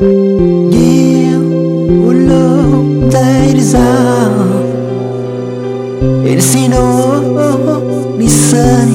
Give what love that is desire, and see no listen.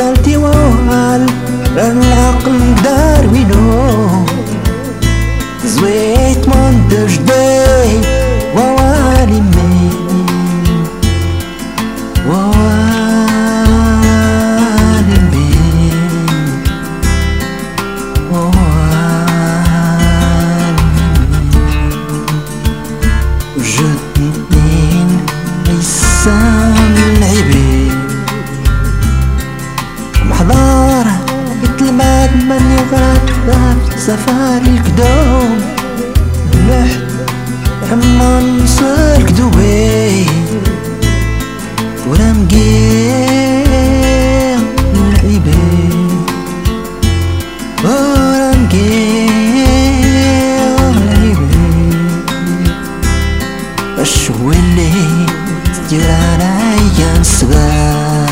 وتزالتي ووال العقل داروينو زويت من دجدي ووالي مين ووالي مين ووالي وجدين عيسان العبيد سفاري القدوم. لحد عمان سالك دوي ولا مقير العبيد ولا مقير العبيد الشولي ستيرانا ينسغا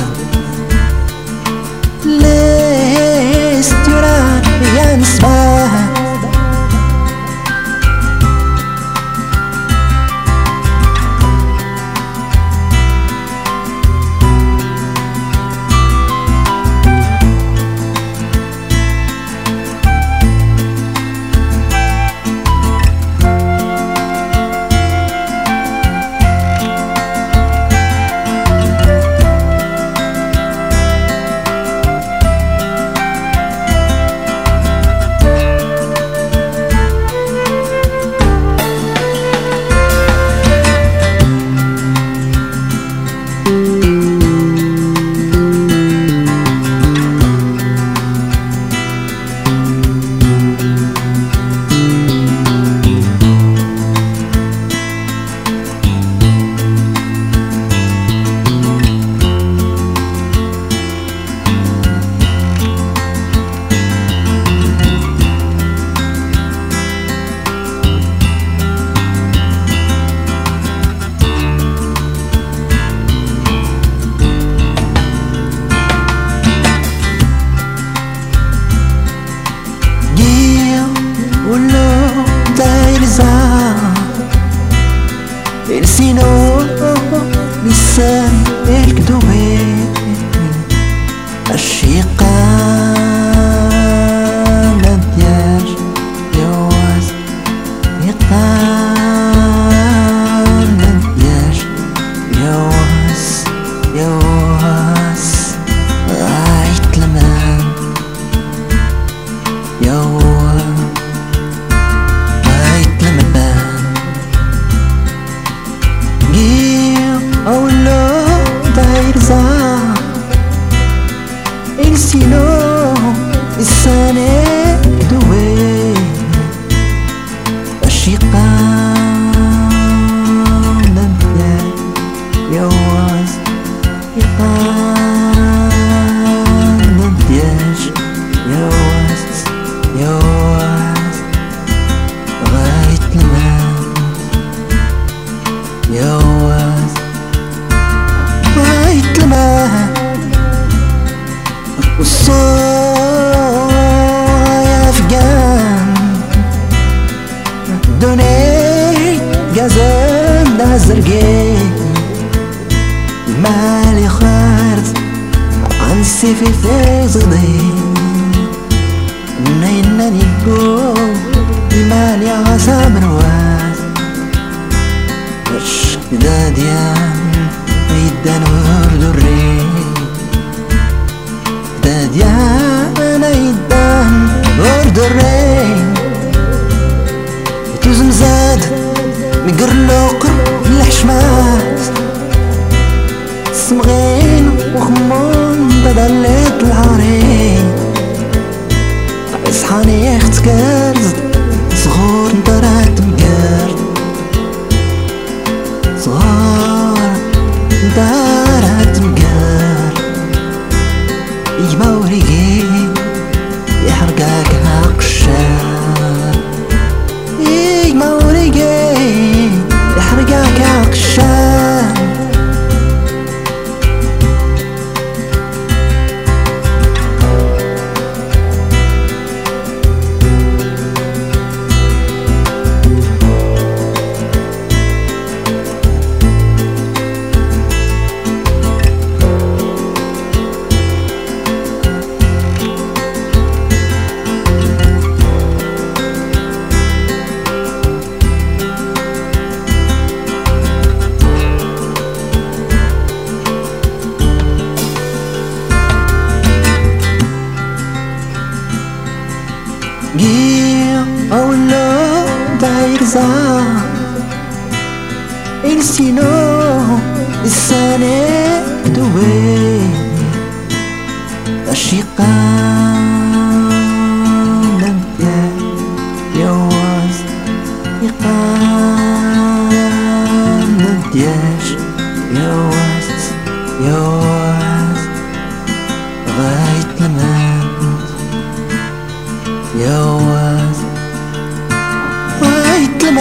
ليه ستيرانا ينسغا Aulo bayırza El sino Sane duwe دوني غازان نازرقين مالي خارت عن السيف في صدي نينني بو مالي عصا برواز اش داديان يدان ورد الريح داديان يدان ورد الريح مقرلوق الحشمات. سمغين وخمون بدلت العرين إصحاني اختكرز صغور نطرات مقرد صغار نطرات مقرد يما وريقي يحرقاك هاقشار dairza Il sino sane duwe Ashiqa nabya Yawaz Iqan